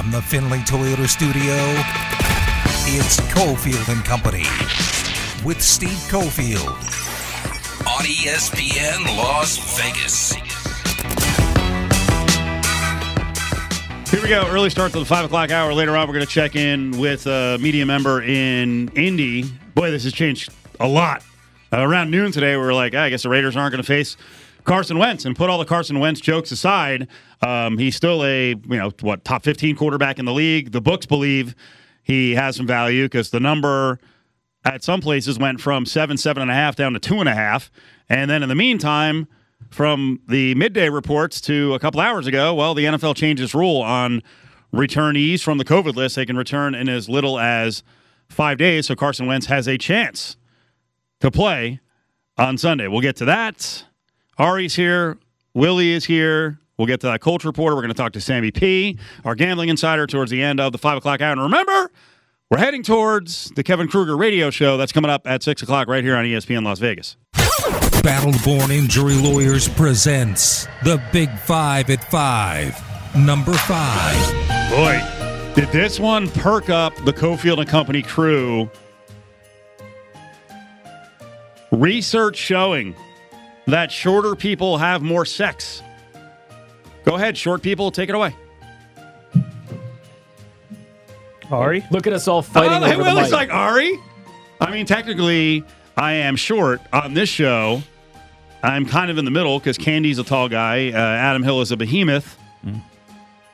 From the Findlay Toyota studio, it's Cofield and Company with Steve Cofield on ESPN Las Vegas. Here we go. Early start to the five o'clock hour. Later on, we're going to check in with a media member in Indy. Boy, this has changed a lot. Uh, around noon today, we were like, "Ah, I guess the Raiders aren't going to face Carson Wentz. And put all the Carson Wentz jokes aside, um, he's still a you know what top fifteen quarterback in the league. The books believe he has some value because the number at some places went from seven, seven and a half down to two and a half. And then in the meantime, from the midday reports to a couple hours ago, well, the NFL changed its rule on returnees from the COVID list. They can return in as little as five days. So Carson Wentz has a chance to play on Sunday. We'll get to that. Ari's here. Willie is here. We'll get to that Colts reporter. We're going to talk to Sammy P, our gambling insider, towards the end of the five o'clock hour. And remember, we're heading towards the Kevin Kruger radio show that's coming up at six o'clock right here on ESPN Las Vegas. Battleborn Injury Lawyers presents the Big Five at Five. Number five. Boy, did this one perk up the Cofield and Company crew. Research showing that shorter people have more sex. Go ahead, short people, take it away. Ari? Look at us all fighting Oh, over well, the it's mic. like Ari. I mean, technically, I am short on this show. I'm kind of in the middle because Candy's a tall guy. Uh, Adam Hill is a behemoth.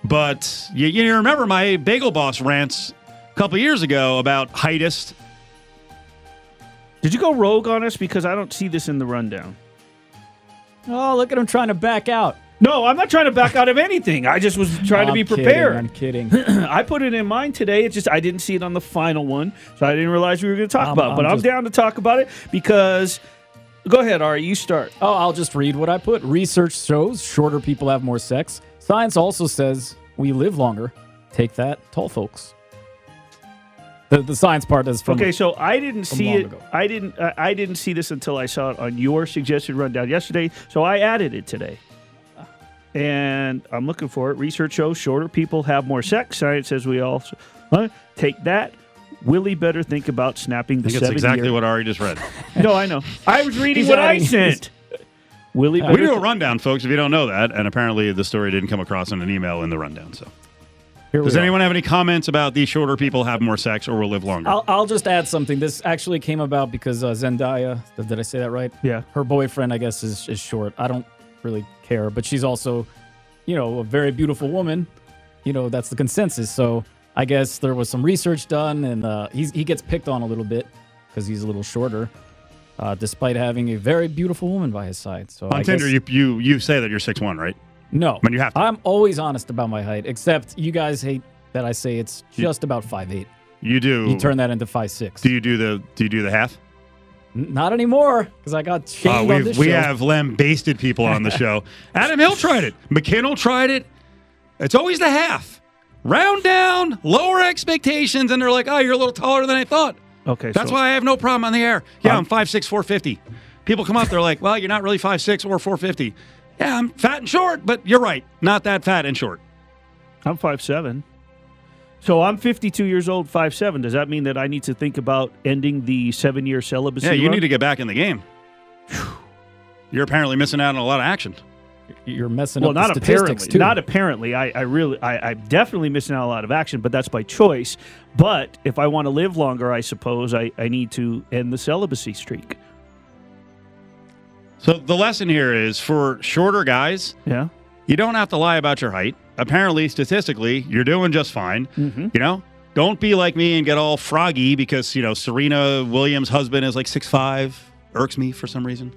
But you, you remember my Bagel Boss rants a couple years ago about heightest. Did you go rogue on us? Because I don't see this in the rundown. Oh, look at him trying to back out. No, I'm not trying to back out of anything. I just was trying to I'm be kidding, prepared. I'm kidding. I put it in mine today. It's just I didn't see it on the final one, so I didn't realize we were going to talk I'm- about it. But I'm I'm down to talk about it because. Go ahead, Ari. You start. oh, I'll just read what I put. Research shows shorter people have more sex. Science also says we live longer. Take that, tall folks. The, the science part is from Okay, so I didn't see it. ago. I didn't. Uh, I didn't see this until I saw it on your suggested rundown yesterday. So I added it today, and I'm looking for it. Research shows shorter people have more sex. Science says we all. Huh? Take that. Willie better think about snapping I the think it's exactly year. what Ari just read. No, I know. I was reading He's what I adding his- sent. Willie, we do a rundown, folks, if you don't know that. And apparently the story didn't come across in an email in the rundown. So, Here we does are. anyone have any comments about these shorter people have more sex or will live longer? I'll, I'll just add something. This actually came about because uh, Zendaya, did I say that right? Yeah. Her boyfriend, I guess, is, is short. I don't really care, but she's also, you know, a very beautiful woman. You know, that's the consensus. So I guess there was some research done, and uh, he's, he gets picked on a little bit because he's a little shorter, uh, despite having a very beautiful woman by his side. So I On Tinder, guess, you, you you say that you're six one, right? No, But you have to. I'm always honest about my height, except you guys hate that I say it's just about five eight. You do. You turn that into five six. Do you do the Do you do the half? N- Not anymore, because I got Uh, shamed on we've, this we show. have lambasted people on the show. Adam Hill tried it. McKinnell tried it. It's always the half. Round down, lower expectations, and they're like, "Oh, you're a little taller than I thought." Okay, That's so, why I have no problem on the air. Yeah, Um, I'm five six, four fifty. People come up, they're like, "Well, you're not really five six or four fifty. Yeah, I'm fat and short, but you're right, not that fat and short. I'm five seven. So I'm 52 years old, five seven. Does that mean that I need to think about ending the seven year celibacy? Yeah, you run? need to get back in the game. You're apparently missing out on a lot of action. You're messing Well, up not the statistics apparently. too. Not apparently. I, I really, I, I'm definitely missing out on a lot of action, but that's by choice. But if I want to live longer, I suppose I, I need to end the celibacy streak. So the lesson here is for shorter guys, Yeah. you don't have to lie about your height. Apparently, statistically, you're doing just fine. Mhm. You know, don't be like me and get all froggy because you know Serena Williams' husband is like six five. Irks me for some reason.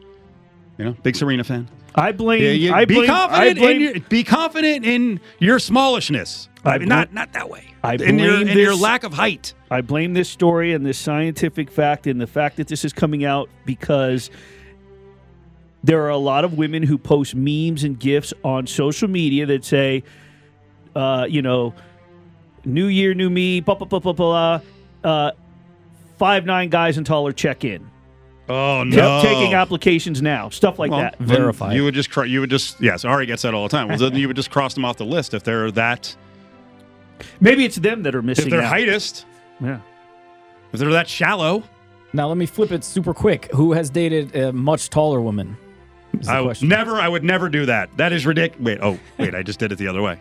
You know, big Serena fan. I blame. Yeah, you- I be blame, confident I blame, in your be confident in your smallishness. I mean, blame- not not that way. I in your blame in your lack of height. I blame this story and this scientific fact and the fact that this is coming out because there are a lot of women who post memes and gifs on social media that say, uh, you know, new year, new me, blah, blah, blah, blah, blah, uh, five, nine guys and taller check in. Oh Ta- no! Taking applications now, stuff like Well, that. then Verified. You would just cr- you would just yes. Ari gets that all the time. Well, then you would just cross them off the list if they're that Maybe it's them that are If missing they're out. heightest, Yeah. if they're that shallow, Now let me flip it super quick. Who has dated a much taller woman? I would never. I would never do that. That is ridiculous. Wait. Oh, wait. I just did it the other way.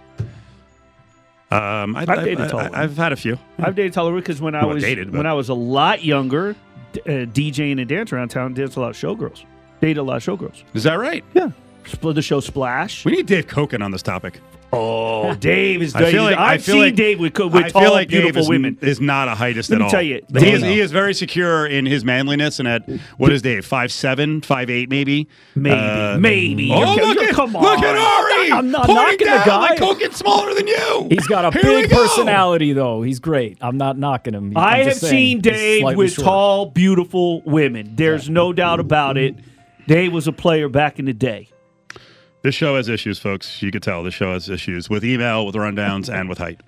Um, I, I've I- dated I- tall I. I've had a few. I've dated taller because when I Well, was dated, when I was a lot younger, uh, DJing and dancing around town, danced a lot of showgirls. Dated a lot of showgirls. Is that right? Yeah. Split the show Splash. We need Dave Koken on this topic. Oh, Dave is. I feel like I've I feel seen like Dave with, co- I feel tall, like beautiful is, women. is not a heightest Let at me all. tell you, he is, he is very secure in his manliness and at what is Dave five seven, five eight, maybe, Maybe, Uh, maybe. Oh, You're- look at come on! look at on. Ari. I'm not pointing knocking the down guy. Like Koken's smaller than you. He's got a Here big personality, though. He's great. I'm not knocking him. I'm I have seen Dave with short. tall, beautiful women. There's no doubt about it. Dave was a player back in the day. This show has issues, folks. You could tell this show has issues with email, with rundowns, and with height.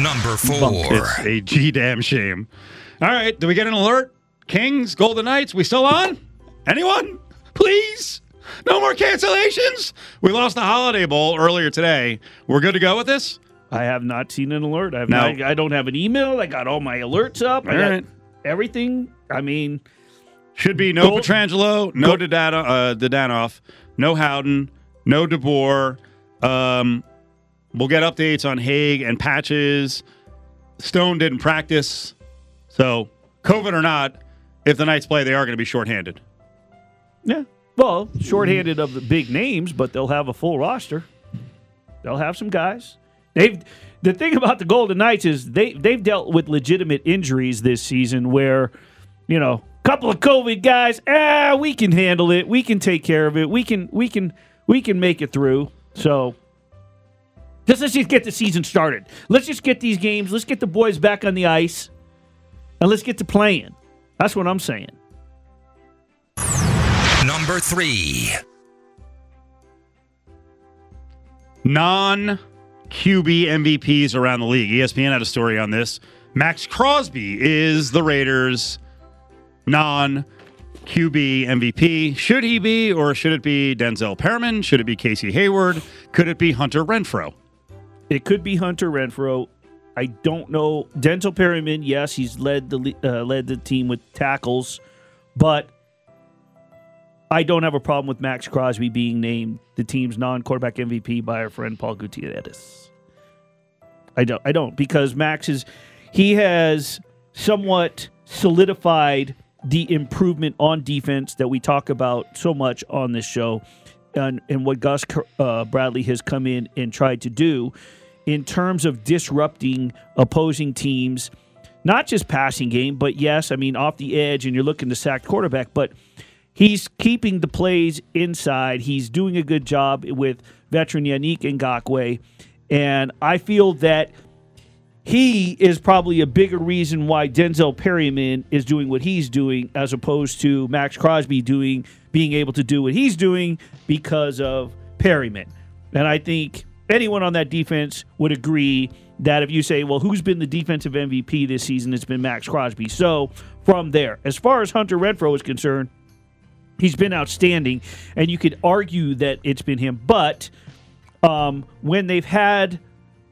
Number four. It's a g damn shame. All right, do we get an alert? Kings, Golden Knights, we still on? Anyone? Please? No more cancellations? We lost the Holiday Bowl earlier today. We're good to go with this? I have not seen an alert. I have No. not, I don't have an email. I got all my alerts up. I got right. everything. I mean, Should be no Gold- Pietrangelo, no Dodano, uh, Dadonov, no Howden, no DeBoer. Um, we'll get updates on Hague and Patches. Stone didn't practice. So, COVID or not, if the Knights play, they are going to be shorthanded. yeah. Well, shorthanded of the big names, but they'll have a full roster. They'll have some guys. They've the thing about the Golden Knights is they they've dealt with legitimate injuries this season where, you know, couple of COVID guys, ah, we can handle it. We can take care of it. We can we can we can make it through. So just let's just get the season started. Let's just get these games. Let's get the boys back on the ice. And let's get to playing. That's what I'm saying. Number three. non QB MVPs around the league. ESPN had a story on this. Maxx Crosby is the Raiders' non QB MVP. Should he be, or should it be Denzel Perryman? Should it be Casey Hayward? Could it be Hunter Renfrow? It could be Hunter Renfrow. I don't know. Denzel Perryman, yes, he's led the uh, led the team with tackles, but I don't have a problem with Maxx Crosby being named the team's non-quarterback MVP by our friend Paul Gutierrez. I don't. I don't because Max is he has somewhat solidified the improvement on defense that we talk about so much on this show, and and what Gus uh, Bradley has come in and tried to do in terms of disrupting opposing teams, not just passing game, but yes, I mean off the edge, and you're looking to sack quarterback, but he's keeping the plays inside. He's doing a good job with veteran Yannick Ngakoue, and I feel that he is probably a bigger reason why Denzel Perryman is doing what he's doing as opposed to Maxx Crosby doing being able to do what he's doing because of Perryman. And I think anyone on that defense would agree that if you say, well, who's been the defensive MVP this season? It's been Maxx Crosby. So from there, as far as Hunter Renfrow is concerned, he's been outstanding, and you could argue that it's been him. But um, when they've had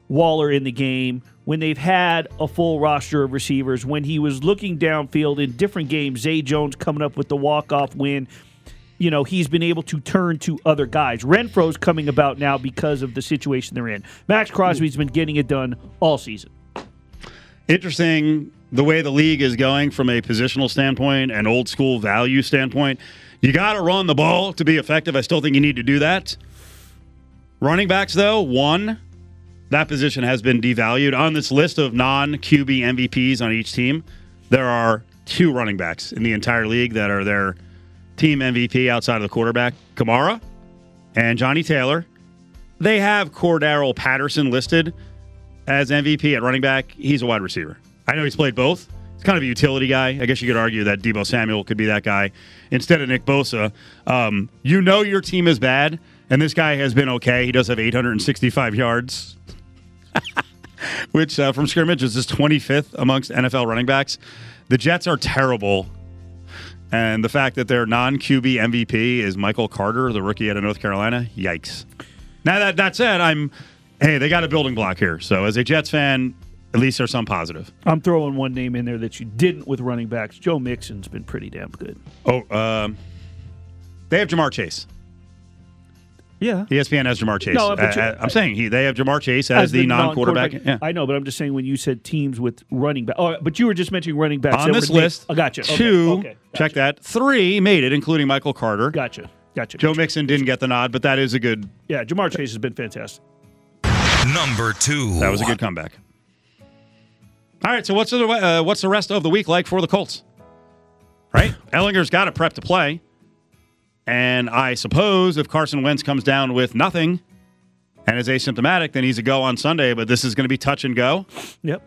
Waller in the game, when they've had a full roster of receivers, when he was looking downfield in different games, Zay Jones coming up with the walk-off win, you know, he's been able to turn to other guys. Renfrow's coming about now because of the situation they're in. Maxx Crosby's been getting it done all season. Interesting the way the league is going from a positional standpoint and old school value standpoint. You got to run the ball to be effective. I still think you need to do that. Running backs, though, one, that position has been devalued. On this list of non QB MVPs on each team, there are two running backs in the entire league that are their team MVP outside of the quarterback Kamara and Johnny Taylor. They have Cordarrelle Patterson listed as MVP at running back. He's a wide receiver. I know he's played both. He's kind of a utility guy. I guess you could argue that Deebo Samuel could be that guy instead of Nick Bosa. Um, you know your team is bad, and this guy has been okay. He does have 865 yards, which uh, from scrimmage is his 25th amongst NFL running backs. The Jets are terrible. And the fact that their non QB MVP is Michael Carter, the rookie out of North Carolina, yikes. Now that that said, I'm hey, they got a building block here. So as a Jets fan, at least there's some positive. I'm throwing one name in there that you didn't with running backs. Joe Mixon's been pretty damn good. Oh, um, they have Ja'Marr Chase. Yeah. ESPN has Ja'Marr Chase. No, but Uh, I'm saying he they have Ja'Marr Chase as, the, non-quarterback. Yeah. I know, but I'm just saying when you said teams with running back. Oh, but you were just mentioning running backs On this list, I gotcha. Okay, two, okay, check gotcha. that. Three made it, including Michael Carter. Gotcha. Gotcha. Joe Mixon didn't get the nod, but that is a good. Yeah, Ja'Marr Chase has been fantastic. Number two. That was a good comeback. All right, so what's the uh, what's the rest of the week like for the Colts? Right, Ehlinger's got to prep to play, and I suppose if Carson Wentz comes down with nothing and is asymptomatic, then he's a go on Sunday. But this is going to be touch and go Yep.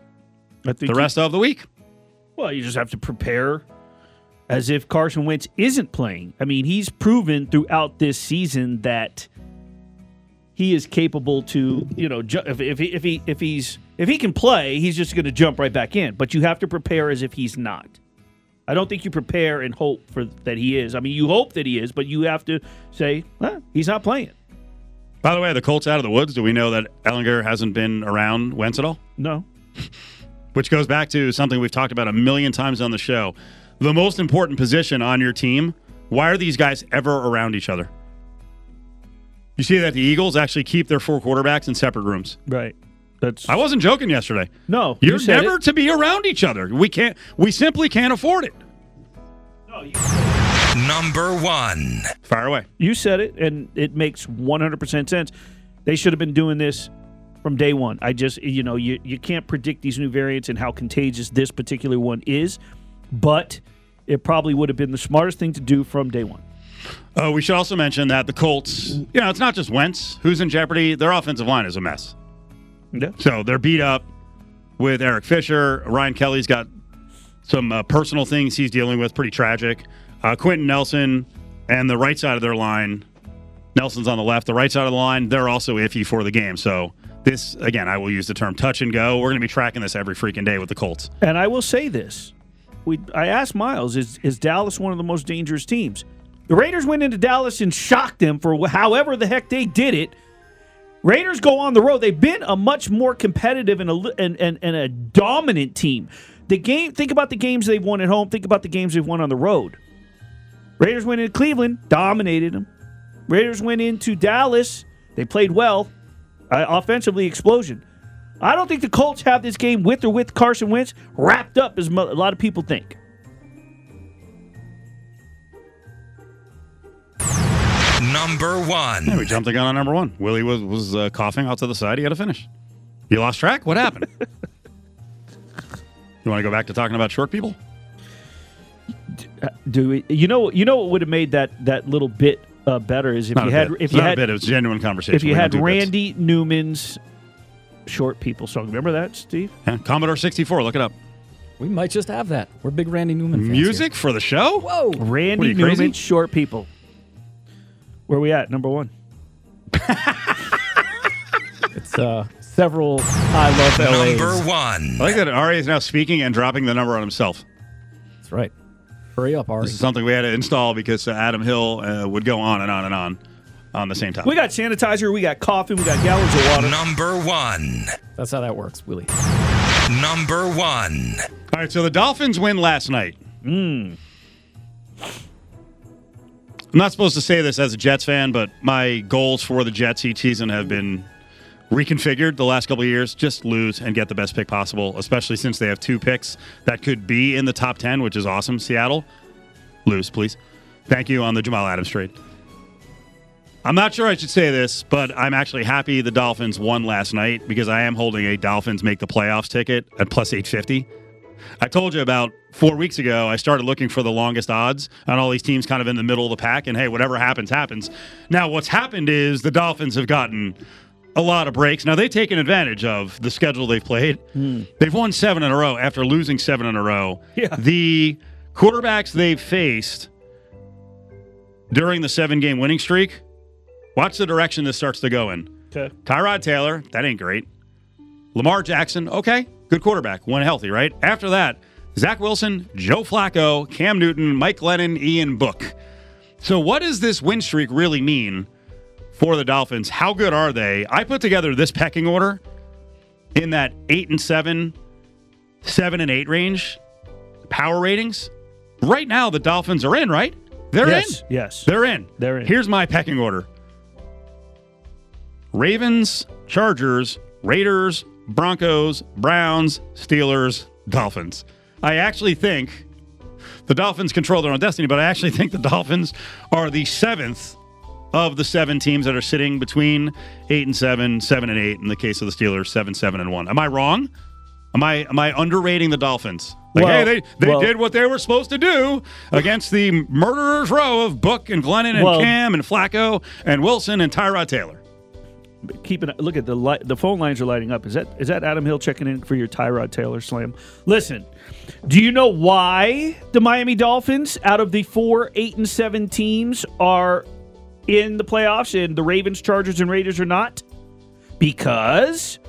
The you- rest of the week. Well, you just have to prepare as if Carson Wentz isn't playing. I mean, he's proven throughout this season that he is capable to, you know, ju- if, if he if he if he's if he can play, he's just going to jump right back in. But you have to prepare as if he's not. I don't think you prepare and hope for that he is. I mean, you hope that he is, but you have to say, huh, he's not playing. By the way, the Colts out of the woods. Do we know that Ehlinger hasn't been around Wentz at all? No. which goes back to something we've talked about a million times on the show. The most important position on your team, why are these guys ever around each other? You see that the Eagles actually keep their four quarterbacks in separate rooms. Right. That's I wasn't joking yesterday. no. You're you never it. to be around each other. We can't we simply can't afford it. No, you- Number one. Fire away. You said it, and it makes 100% sense. They should have been doing this from day one. I just, you know, you, you can't predict these new variants and how contagious this particular one is, but it probably would have been the smartest thing to do from day one. Uh, we should also mention that the Colts, you know, it's not just Wentz who's in jeopardy. Their offensive line is a mess. Yeah. So they're beat up with Eric Fisher. Ryan Kelly's got some uh, personal things he's dealing with, pretty tragic. Uh, Quenton Nelson and the right side of their line, Nelson's on the left. The right side of the line, they're also iffy for the game. So this, again, I will use the term touch and go. We're going to be tracking this every freaking day with the Colts. And I will say this. We I asked Miles, is is Dallas one of the most dangerous teams? The Raiders went into Dallas and shocked them for however the heck they did it. Raiders go on the road. They've been a much more competitive and a and, and, and a dominant team. The game. Think about the games they've won at home. Think about the games they've won on the road. Raiders went into Cleveland, dominated them. Raiders went into Dallas. They played well, uh, offensively explosion. I don't think the Colts have this game with or with Carson Wentz wrapped up as a lot of people think. Number one. Yeah, we jumped the gun on number one. Willie was, was uh, coughing out to the side. He had to finish. You lost track? What happened? you want to go back to talking about short people? Do we, you know? You know what would have made that that little bit uh, better is if Not you a had bit. if It's you not had a bit. It was genuine conversation. if you We had do bits. Randy Newman's short people song. Remember that, Steve? Yeah, Commodore 64. Look it up. We might just have that. We're big Randy Newman fans. Music for the show? Whoa. Randy What are you, crazy? Newman's short people. Where we at? Number one. It's uh, several I love LA's. Number one. I like that Ari is now speaking and dropping the number on himself. That's right. Hurry up, Ari. This is something we had to install because uh, Adam Hill uh, would go on and on and on on the same topic. We got sanitizer. We got coffee. We got gallons of water. Number one. That's how that works, Willie. Number one. All right, so the Dolphins win last night. Hmm. I'm not supposed to say this as a Jets fan, but my goals for the Jets each season have been reconfigured the last couple of years. Just lose and get the best pick possible, especially since they have two picks that could be in the top 10, which is awesome. Seattle, lose, please. Thank you on the Jamal Adams trade. I'm not sure I should say this, but I'm actually happy the Dolphins won last night because I am holding a Dolphins make the playoffs ticket at plus 850. I told you about four weeks ago, I started looking for the longest odds on all these teams kind of in the middle of the pack. And hey, whatever happens, happens. Now, what's happened is the Dolphins have gotten a lot of breaks. Now, they've taken advantage of the schedule they've played. Hmm. They've won seven in a row after losing seven in a row. Yeah. The quarterbacks they've faced during the seven game winning streak, watch the direction this starts to go in. Okay. Tyrod Taylor, that ain't great. Lamar Jackson, okay, good quarterback, when healthy, right? After that, Zach Wilson, Joe Flacco, Cam Newton, Mike Glennon, Ian Book. So, what does this win streak really mean for the Dolphins. How good are they? I put together this pecking order in that eight and seven, seven and eight range power ratings. Right now, the Dolphins are in, right? They're Yes, in. yes. They're in. They're in. Here's my pecking order Ravens, Chargers, Raiders, Broncos, Browns, Steelers, Dolphins. I actually think the Dolphins control their own destiny, but I actually think the Dolphins are the seventh of the seven teams that are sitting between eight and seven, seven and eight. In the case of the Steelers, seven, seven and one. Am I wrong? Am I am I underrating the Dolphins? Like, Well- hey, they they well- did what they were supposed to do against the murderers row of Book and Glennon and Well- Cam and Flacco and Wilson and Tyrod Taylor. Keep an look at the li- the phone lines are lighting up. Is that is that Adam Hill checking in for your Tyrod Taylor slam? Listen, do you know why the Miami Dolphins, out of the four eight and seven teams, are in the playoffs and the Ravens, Chargers, and Raiders are not? Because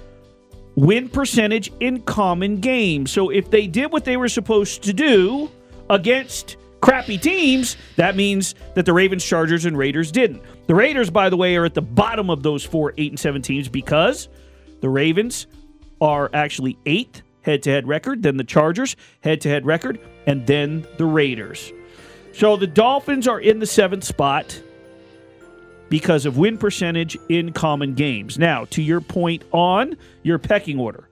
win percentage in common games. So if they did what they were supposed to do against crappy teams, that means that the Ravens, Chargers, and Raiders didn't. The Raiders, by the way, are at the bottom of those four eight and seven teams because the Ravens are actually eighth head to head record, then the Chargers head to head record, and then the Raiders. So the Dolphins are in the seventh spot because of win percentage in common games. Now, to your point on your pecking order,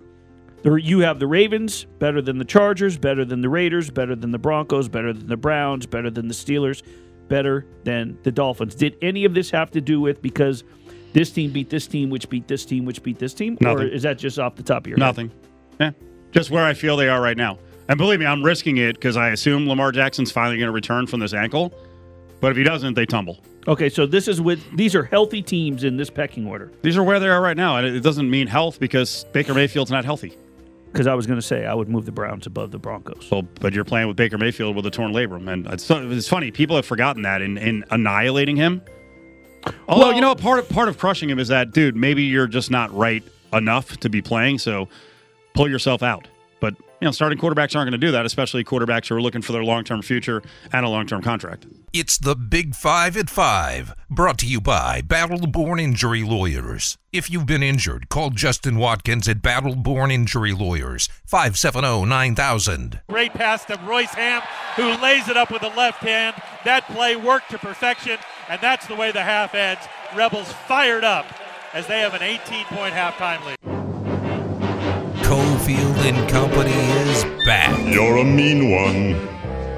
you have the Ravens better than the Chargers, better than the Raiders, better than the Broncos, better than the Browns, better than the Steelers, better than the Dolphins. Did any of this have to do with because this team beat this team, which beat this team, which beat this team? Or is that just off the top of your head? Nothing. Yeah. Just where I feel they are right now. And believe me, I'm risking it because I assume Lamar Jackson's finally going to return from this ankle. But if he doesn't, they tumble. Okay, so this is with these are healthy teams in this pecking order. These are where they are right now. And it doesn't mean health because Baker Mayfield's not healthy. Because I was going to say I would move the Browns above the Broncos. Well, but you're playing with Baker Mayfield with a torn labrum, and it's, it's funny. People have forgotten that in, in annihilating him. Although Well- you know, part of part of crushing him is that, dude, maybe you're just not right enough to be playing. So pull yourself out. But you know, starting quarterbacks aren't going to do that, especially quarterbacks who are looking for their long term future and a long term contract. It's the Big Five at Five, brought to you by Battle Born Injury Lawyers. If you've been injured, call Justin Watkins at Battle Born Injury Lawyers, 570 9000. Great pass to Royce Hamm, who lays it up with the left hand. That play worked to perfection, and that's the way the half ends. Rebels fired up as they have an 18 point halftime lead. Cofield and Company is back. You're a mean one,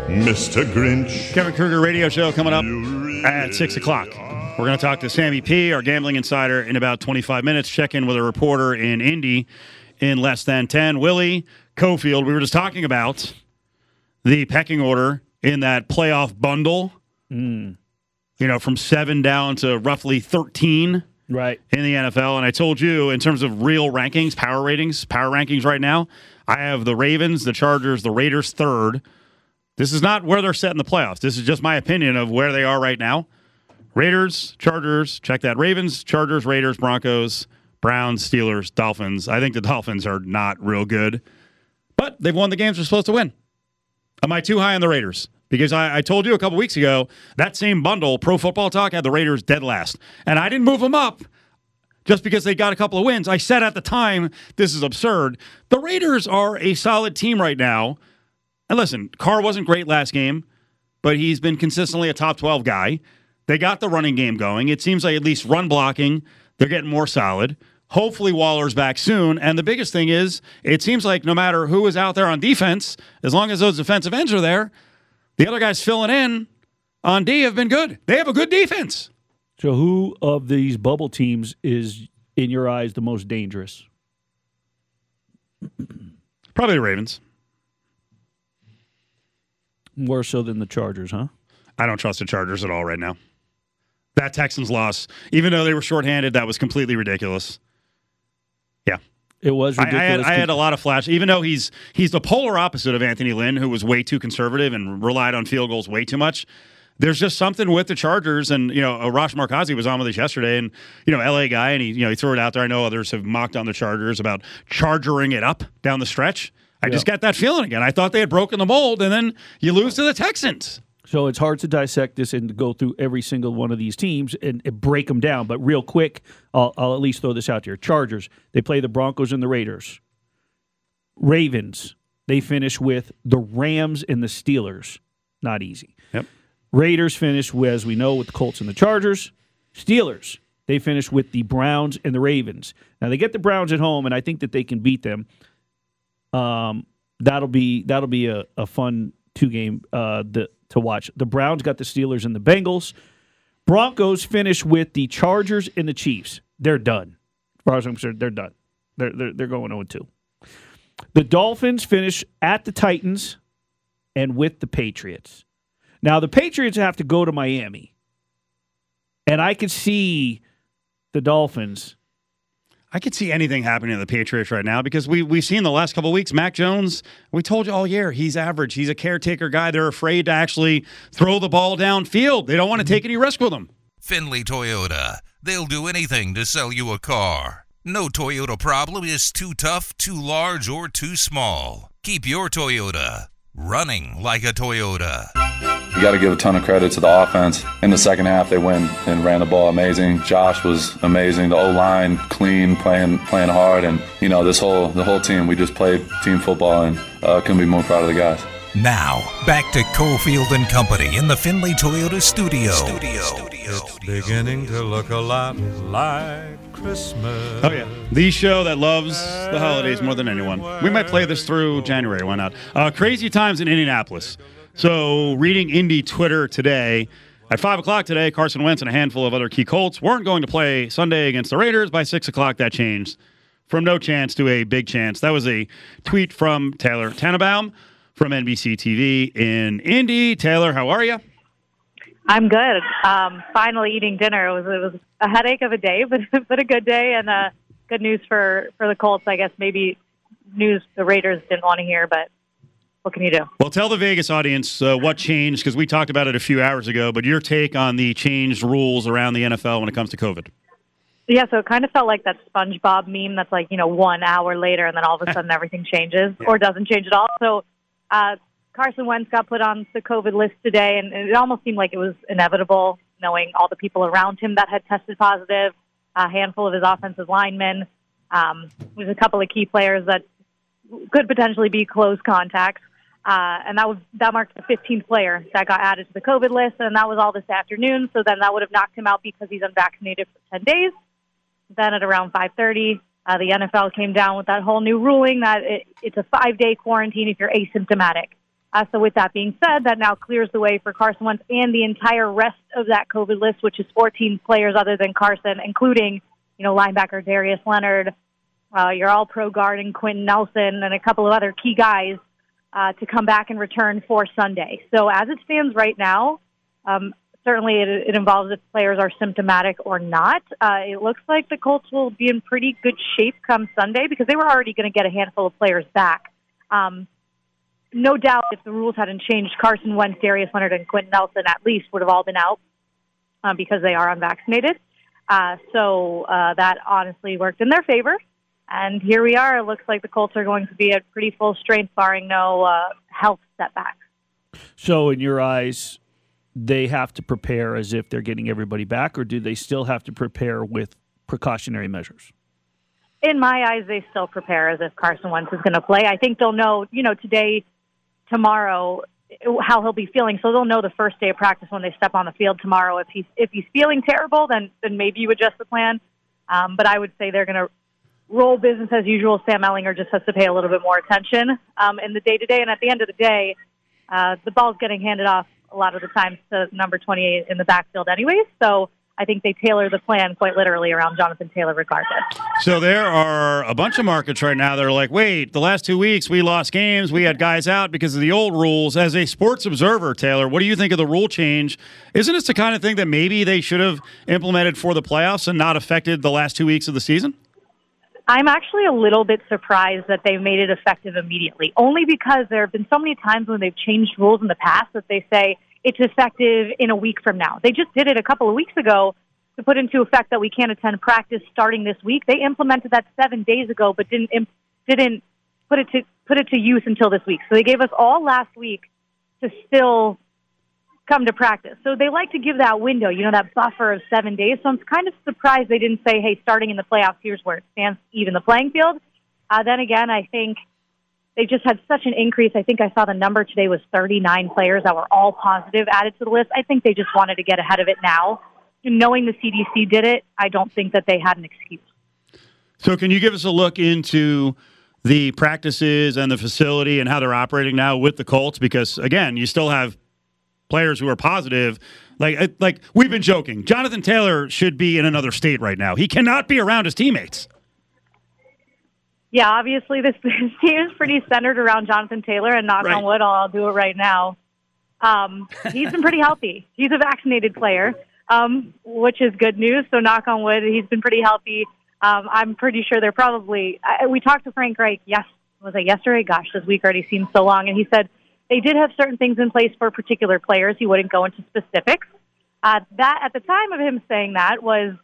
Mr. Grinch. Kevin Kruger radio show coming up You at six o'clock. We're going to talk to Sammy P, our gambling insider, in about 25 minutes. Check in with a reporter in Indy in less than 10. Willie Cofield, we were just talking about the pecking order in that playoff bundle, mm. you know, from seven down to roughly 13 Right. in the NFL. And I told you, in terms of real rankings, power ratings, power rankings right now, I have the Ravens, the Chargers, the Raiders third. This is not where they're set in the playoffs. This is just my opinion of where they are right now. Raiders, Chargers, check that. Ravens, Chargers, Raiders, Broncos, Browns, Steelers, Dolphins. I think the Dolphins are not real good, but they've won the games they're supposed to win. Am I too high on the Raiders? Because I, I told you a couple weeks ago that same bundle, Pro Football Talk, had the Raiders dead last. And I didn't move them up just because they got a couple of wins. I said at the time, this is absurd. The Raiders are a solid team right now. And listen, Carr wasn't great last game, but he's been consistently a top 12 guy. They got the running game going. It seems like at least run blocking, they're getting more solid. Hopefully, Waller's back soon. And the biggest thing is, it seems like no matter who is out there on defense, as long as those defensive ends are there, the other guys filling in on D have been good. They have a good defense. So, who of these bubble teams is, in your eyes, the most dangerous? Probably the Ravens. More so than the Chargers, huh? I don't trust the Chargers at all right now. That Texans loss, even though they were shorthanded, that was completely ridiculous. Yeah. It was I, I ridiculous. had I had a lot of flash. Even though he's he's the polar opposite of Anthony Lynn, who was way too conservative and relied on field goals way too much. There's just something with the Chargers, and you know, uh, Arash Markazi was on with us yesterday, and you know, LA guy, and he you know he threw it out there. I know others have mocked on the Chargers about chargering it up down the stretch. I just got that feeling again. I thought they had broken the mold, and then you lose to the Texans. So it's hard to dissect this and go through every single one of these teams and, and break them down. But real quick, I'll, I'll at least throw this out here. Chargers, they play the Broncos and the Raiders. Ravens, they finish with the Rams and the Steelers. Not easy. Yep. Raiders finish, with, as we know, with the Colts and the Chargers. Steelers, they finish with the Browns and the Ravens. Now they get the Browns at home, and I think that they can beat them. Um, that'll be that'll be a, a fun two game uh, the, to watch. The Browns got the Steelers and the Bengals. Broncos finish with the Chargers and the Chiefs. They're done. As far as I'm concerned, they're done. They're they're, they're going 0 2. The Dolphins finish at the Titans and with the Patriots. Now the Patriots have to go to Miami. And I could see the Dolphins I could see anything happening to the Patriots right now because we we've seen the last couple weeks. Mac Jones, we told you all year he's average. He's a caretaker guy. They're afraid to actually throw the ball downfield. They don't want to take any risk with him. Findlay Toyota. They'll do anything to sell you a car. No Toyota problem is too tough, too large, or too small. Keep your Toyota running like a Toyota. You got to give a ton of credit to the offense. In the second half, they went and ran the ball amazing. Josh was amazing. The O line clean, playing playing hard, and you know this whole the whole team. We just played team football, and uh, couldn't be more proud of the guys. Now, back to Cofield and Company in the Findlay Toyota studio. Studio. studio. It's beginning to look a lot like Christmas. Oh yeah, the show that loves the holidays more than anyone. We might play this through January. Why not? Uh, crazy times in Indianapolis. So, reading Indy Twitter today. At 5 o'clock today, Carson Wentz and a handful of other key Colts weren't going to play Sunday against the Raiders. By 6 o'clock, that changed from no chance to a big chance. That was a tweet from Taylor Tannenbaum from NBC TV in Indy. Taylor, how are you? I'm good. Um, finally eating dinner. It was it was a headache of a day, but but a good day and uh, good news for for the Colts. I guess maybe news the Raiders didn't want to hear, but what can you do? Well, tell the Vegas audience uh, what changed because we talked about it a few hours ago. But your take on the changed rules around the NFL when it comes to COVID? Yeah, so it kind of felt like that SpongeBob meme that's like you know one hour later and then all of a sudden everything changes or doesn't change at all. So uh, Carson Wentz got put on the COVID list today, and it almost seemed like it was inevitable, knowing all the people around him that had tested positive, a handful of his offensive linemen. Um, there's a couple of key players that could potentially be close contacts. Uh, and that was that marked the 15th player that got added to the COVID list, and that was all this afternoon. So then that would have knocked him out because he's unvaccinated for 10 days. Then at around 5:30, uh, the NFL came down with that whole new ruling that it, it's a five-day quarantine if you're asymptomatic. Uh, so with that being said, that now clears the way for Carson Wentz and the entire rest of that COVID list, which is 14 players other than Carson, including you know linebacker Darius Leonard, uh, your All-Pro guard and Quenton Nelson, and a couple of other key guys uh, to come back and return for Sunday. So as it stands right now, um, certainly it, it involves if players are symptomatic or not. Uh, it looks like the Colts will be in pretty good shape come Sunday because they were already going to get a handful of players back. Um, no doubt, if the rules hadn't changed, Carson Wentz, Darius Leonard, and Quenton Nelson at least would have all been out uh, because they are unvaccinated. Uh, so uh, that honestly worked in their favor. And here we are. It looks like the Colts are going to be at pretty full strength, barring no uh, health setbacks. So, in your eyes, they have to prepare as if they're getting everybody back, or do they still have to prepare with precautionary measures? In my eyes, they still prepare as if Carson Wentz is going to play. I think they'll know, you know, today, tomorrow, how he'll be feeling. So they'll know the first day of practice when they step on the field tomorrow. If he's if he's feeling terrible, then then maybe you adjust the plan. Um, but I would say they're going to roll business as usual. Sam Ehlinger just has to pay a little bit more attention um, in the day to day. And at the end of the day, uh, the ball's getting handed off a lot of the times to number 28 in the backfield, anyways. So I think they tailor the plan quite literally around Jonathan Taylor, regardless. So there are a bunch of markets right now that are like, wait, the last two weeks we lost games, we had guys out because of the old rules. As a sports observer, Taylor, what do you think of the rule change? Isn't this the kind of thing that maybe they should have implemented for the playoffs and not affected the last two weeks of the season? I'm actually a little bit surprised that they've made it effective immediately, only because there have been so many times when they've changed rules in the past that they say it's effective in a week from now. They just did it a couple of weeks ago to put into effect that we can't attend practice starting this week. They implemented that seven days ago, but didn't imp- didn't put it to put it to use until this week. So they gave us all last week to still come to practice. So they like to give that window, you know, that buffer of seven days. So I'm kind of surprised they didn't say, hey, starting in the playoffs, here's where it stands, even the playing field. Uh, then again, I think they just had such an increase. I think I saw the number today was 39 players that were all positive added to the list. I think they just wanted to get ahead of it now. Knowing the CDC did it, I don't think that they had an excuse. So, can you give us a look into the practices and the facility and how they're operating now with the Colts? Because again, you still have players who are positive. Like, like we've been joking, Jonathan Taylor should be in another state right now. He cannot be around his teammates. Yeah, obviously this, this team is pretty centered around Jonathan Taylor, and knock Right. on wood, I'll, I'll do it right now. Um, he's been pretty healthy. He's a vaccinated player, um, which is good news. So knock on wood, he's been pretty healthy. Um, I'm pretty sure they're probably. I, we talked to Frank Reich. Yes, was it yesterday? Gosh, this week already seems so long. And he said they did have certain things in place for particular players. He wouldn't go into specifics. Uh, that at the time of him saying that was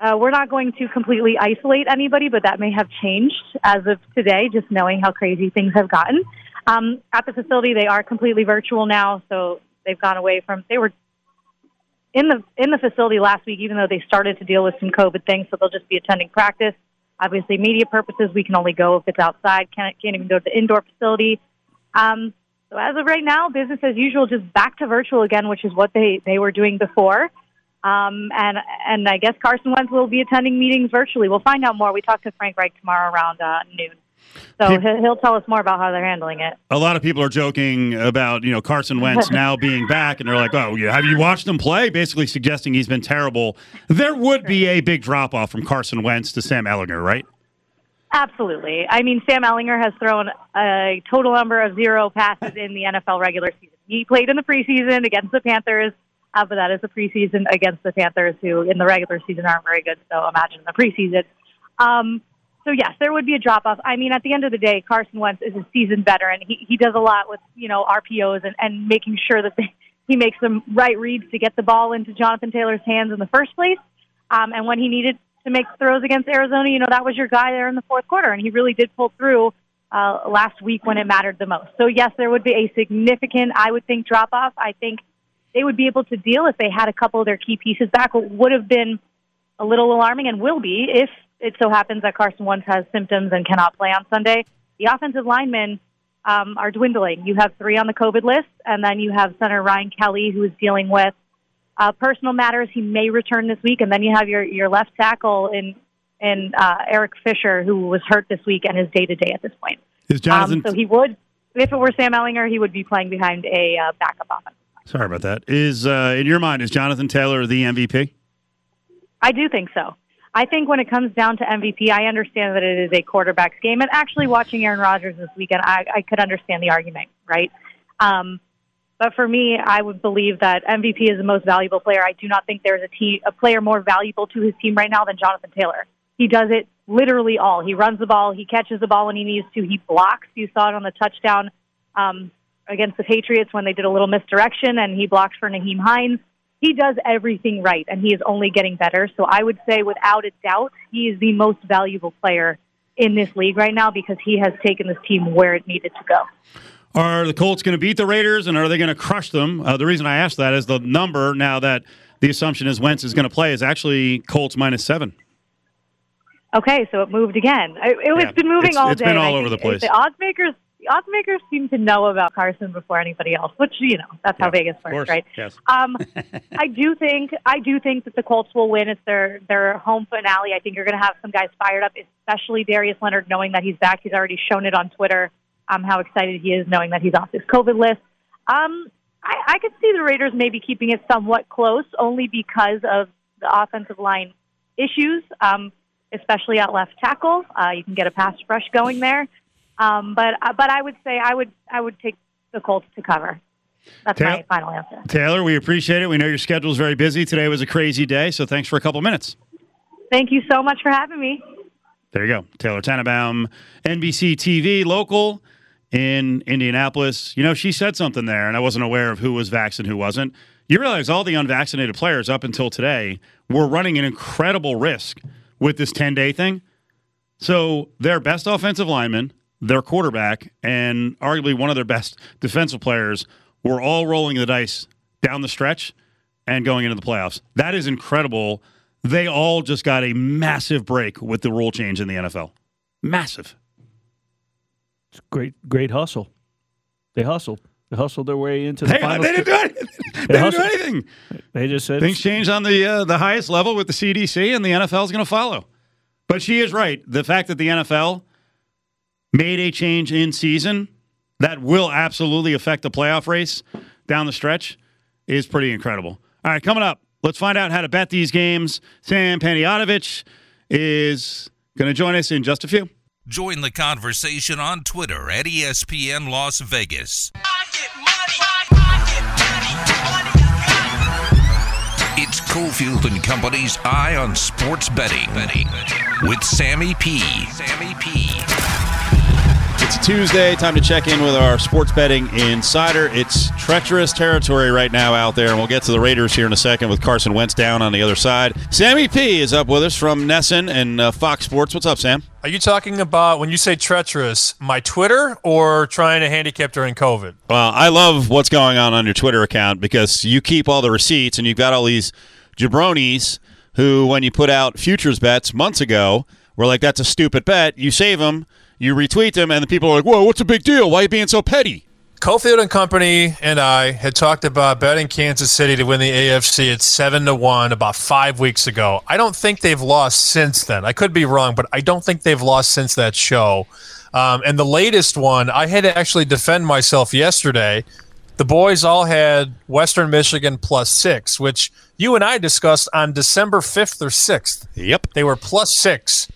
uh, we're not going to completely isolate anybody, but that may have changed as of today, just knowing how crazy things have gotten. Um, at the facility, they are completely virtual now, so they've gone away from. They were in the in the facility last week, even though they started to deal with some COVID things, so they'll just be attending practice. Obviously, media purposes, we can only go if it's outside. Can't can't even go to the indoor facility. Um, so as of right now, business as usual, just back to virtual again, which is what they they were doing before. Um, and and I guess Carson Wentz will be attending meetings virtually. We'll find out more. We talk to Frank Reich tomorrow around uh, noon, so he'll, he'll tell us more about how they're handling it. A lot of people are joking about you know Carson Wentz now being back, and they're like, "Oh, yeah, have you watched him play?" Basically suggesting he's been terrible. There would be a big drop off from Carson Wentz to Sam Ehlinger, right? Absolutely. I mean, Sam Ehlinger has thrown a total number of zero passes in the NFL regular season. He played in the preseason against the Panthers, uh, but that is the preseason against the Panthers, who in the regular season aren't very good. So imagine the preseason. Um, so yes, there would be a drop off. I mean, at the end of the day, Carson Wentz is a seasoned veteran. He he does a lot with you know RPOs and and making sure that they, he makes the right reads to get the ball into Jonathan Taylor's hands in the first place. Um, and when he needed to make throws against Arizona, you know that was your guy there in the fourth quarter, and he really did pull through uh, last week when it mattered the most. So yes, there would be a significant, I would think, drop off. I think they would be able to deal if they had a couple of their key pieces back. What would have been a little alarming and will be if it so happens that Carson Wentz has symptoms and cannot play on Sunday. The offensive linemen um, are dwindling. You have three on the COVID list, and then you have center Ryan Kelly, who is dealing with uh, personal matters. He may return this week, and then you have your your left tackle in in uh, Eric Fisher, who was hurt this week and is day to day at this point. Is Jonathan? Um, so he would, if it were Sam Ehlinger, he would be playing behind a uh, backup offense. sorry about that. Is uh, in your mind is Jonathan Taylor the MVP? I do think so. I think when it comes down to MVP, I understand that it is a quarterback's game. And actually, watching Aaron Rodgers this weekend, I, I could understand the argument, right? Um, but for me, I would believe that MVP is the most valuable player. I do not think there's a, te- a player more valuable to his team right now than Jonathan Taylor. He does it literally all. He runs the ball, he catches the ball when he needs to, he blocks. You saw it on the touchdown um, against the Patriots when they did a little misdirection, and he blocked for Nyheim Hines he does everything right and he is only getting better. So I would say without a doubt, he is the most valuable player in this league right now because he has taken this team where it needed to go. Are the Colts going to beat the Raiders and are they going to crush them? Uh, the reason I asked that is the number now that the assumption is Wentz is going to play is actually Colts minus seven. Okay, so it moved again. It, it was Yeah, been moving it's- all it's day. been and I all over the place. The odds makers, the odds makers seem to know about Carson before anybody else, which you know that's how Vegas works, right? Yes. Um, I do think I do think that the Colts will win. It's their their home finale. I think you're going to have some guys fired up, especially Darius Leonard, knowing that he's back. He's already shown it on Twitter. Um, how excited he is knowing that he's off this COVID list. Um, I, I could see the Raiders maybe keeping it somewhat close, only because of the offensive line issues, um, especially at left tackle. Uh, you can get a pass rush going there. Um, but uh, but I would say I would I would take the Colts to cover. That's Ta- my final answer. Taylor, we appreciate it. We know your schedule is very busy. Today was a crazy day, so thanks for a couple minutes. Thank you so much for having me. There you go. Taylor Tannenbaum, NBC TV, local in Indianapolis. You know, she said something there, and I wasn't aware of who was vaccinated who wasn't. You realize all the unvaccinated players up until today were running an incredible risk with this 10 day thing. So, their best offensive lineman, their quarterback, and arguably one of their best defensive players were all rolling the dice down the stretch and going into the playoffs. That is incredible. They all just got a massive break with the rule change in the NFL. Massive. It's great, great hustle. They hustled. They hustled their way into the Hey, final. they didn't do anything. They, didn't do anything. They just said Things changed on the uh, the highest level with the CDC, and the NFL is going to follow. But she is right. The fact that the NFL made a change in season that will absolutely affect the playoff race down the stretch is pretty incredible. All right, coming up, let's find out how to bet these games. Sam Panayotovich is going to join us in just a few. Join the conversation on Twitter at ESPN Las Vegas. It's Cofield and Company's Eye on Sports Betting with Sammy P. Sammy P. It's Tuesday, time to check in with our sports betting insider. It's treacherous territory right now out there, and we'll get to the Raiders here in a second with Carson Wentz down on the other side. Sammy P is up with us from VSiN and uh, Fox Sports. What's up, Sam? Are you talking about when you say treacherous, my Twitter or trying to handicap during COVID? Well, I love what's going on on your Twitter account because you keep all the receipts and you've got all these jabronis who, when you put out futures bets months ago, were like, that's a stupid bet. You save them, you retweet them, and the people are like, whoa, what's the big deal? Why are you being so petty? Cofield and Company and I had talked about betting Kansas City to win the AFC at seven to one about five weeks ago. I don't think they've lost since then. I could be wrong, but I don't think they've lost since that show. Um, and the latest one, I had to actually defend myself yesterday. The boys all had Western Michigan plus six, which you and I discussed on December fifth or sixth. Yep. They were plus six.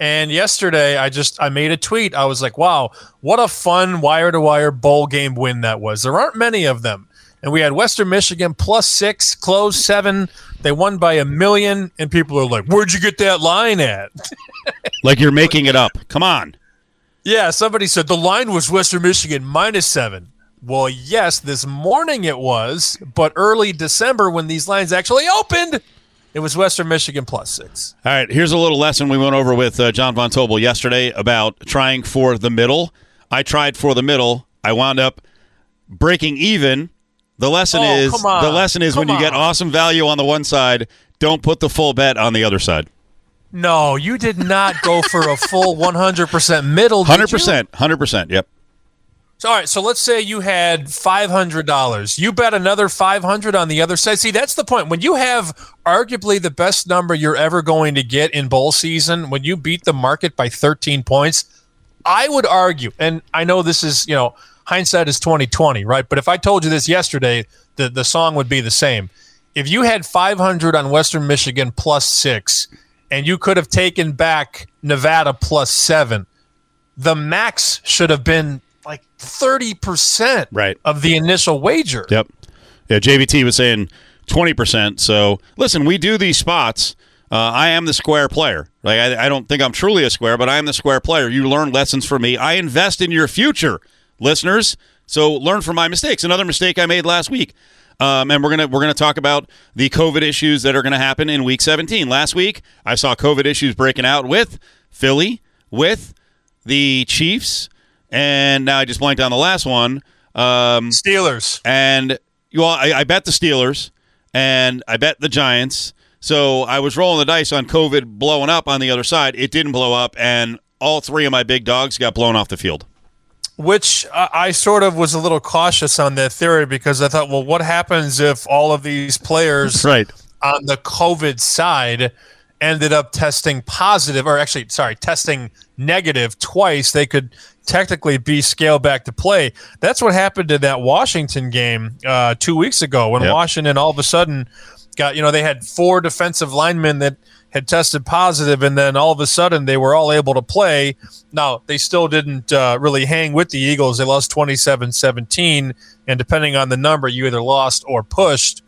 And yesterday, I just I made a tweet. I was like, "Wow, what a fun wire to wire bowl game win that was." There aren't many of them, and we had Western Michigan plus six, close seven. They won by a million, and people are like, "Where'd you get that line at?" Like you're making it up. Come on. yeah, somebody said the line was Western Michigan minus seven. Well, yes, this morning it was, but early December when these lines actually opened, it was Western Michigan plus six. All right, here's a little lesson we went over with uh, John Von Tobel yesterday about trying for the middle. I tried for the middle. I wound up breaking even. The lesson Oh, is the lesson is when Come you get awesome value on the one side, don't put the full bet on the other side. No, you did not go for a full 100% middle. Hundred percent, hundred percent. Yep. So, all right, so let's say you had five hundred dollars. You bet another five hundred on the other side. See, that's the point. When you have arguably the best number you're ever going to get in bowl season, when you beat the market by thirteen points, I would argue, and I know this is you know hindsight is twenty twenty, right? But if I told you this yesterday, the the song would be the same. If you had five hundred on Western Michigan plus six, and you could have taken back Nevada plus seven, the max should have been like 30% Right. of the initial wager. Yep. Yeah, JVT was saying 20%. So, listen, we do these spots. Uh, I am the square player. Like I, I don't think I'm truly a square, but I am the square player. You learn lessons from me. I invest in your future, listeners. So learn from my mistakes. Another mistake I made last week. Um, and we're gonna we're gonna talk about the COVID issues that are gonna happen in Week 17. Last week, I saw COVID issues breaking out with Philly, with the Chiefs, and now I just blanked on the last one. Um, Steelers. and well, I, I bet the Steelers and I bet the Giants. So I was rolling the dice on COVID blowing up on the other side. It didn't blow up, and all three of my big dogs got blown off the field. Which I, I sort of was a little cautious on that theory because I thought, well, what happens if all of these players Right. on the COVID side ended up testing positive, or actually, sorry, testing negative twice? They could technically be scaled back to play. That's what happened in that Washington game uh, two weeks ago when Yep. Washington all of a sudden got, you know, they had four defensive linemen that had tested positive, and then all of a sudden they were all able to play. Now, they still didn't uh, really hang with the Eagles. They lost 27 17, and depending on the number, you either lost or pushed.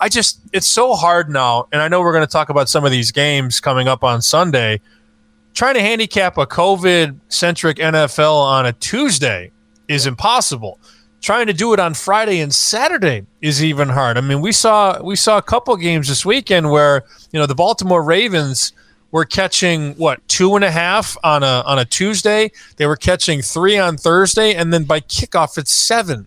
I just, it's so hard now. And I know we're going to talk about some of these games coming up on Sunday. Trying to handicap a COVID centric NFL on a Tuesday is impossible. Trying to do it on Friday and Saturday is even hard. I mean, we saw we saw a couple games this weekend where you know the Baltimore Ravens were catching what two and a half on a on a Tuesday. They were catching three on Thursday, and then by kickoff it's seven.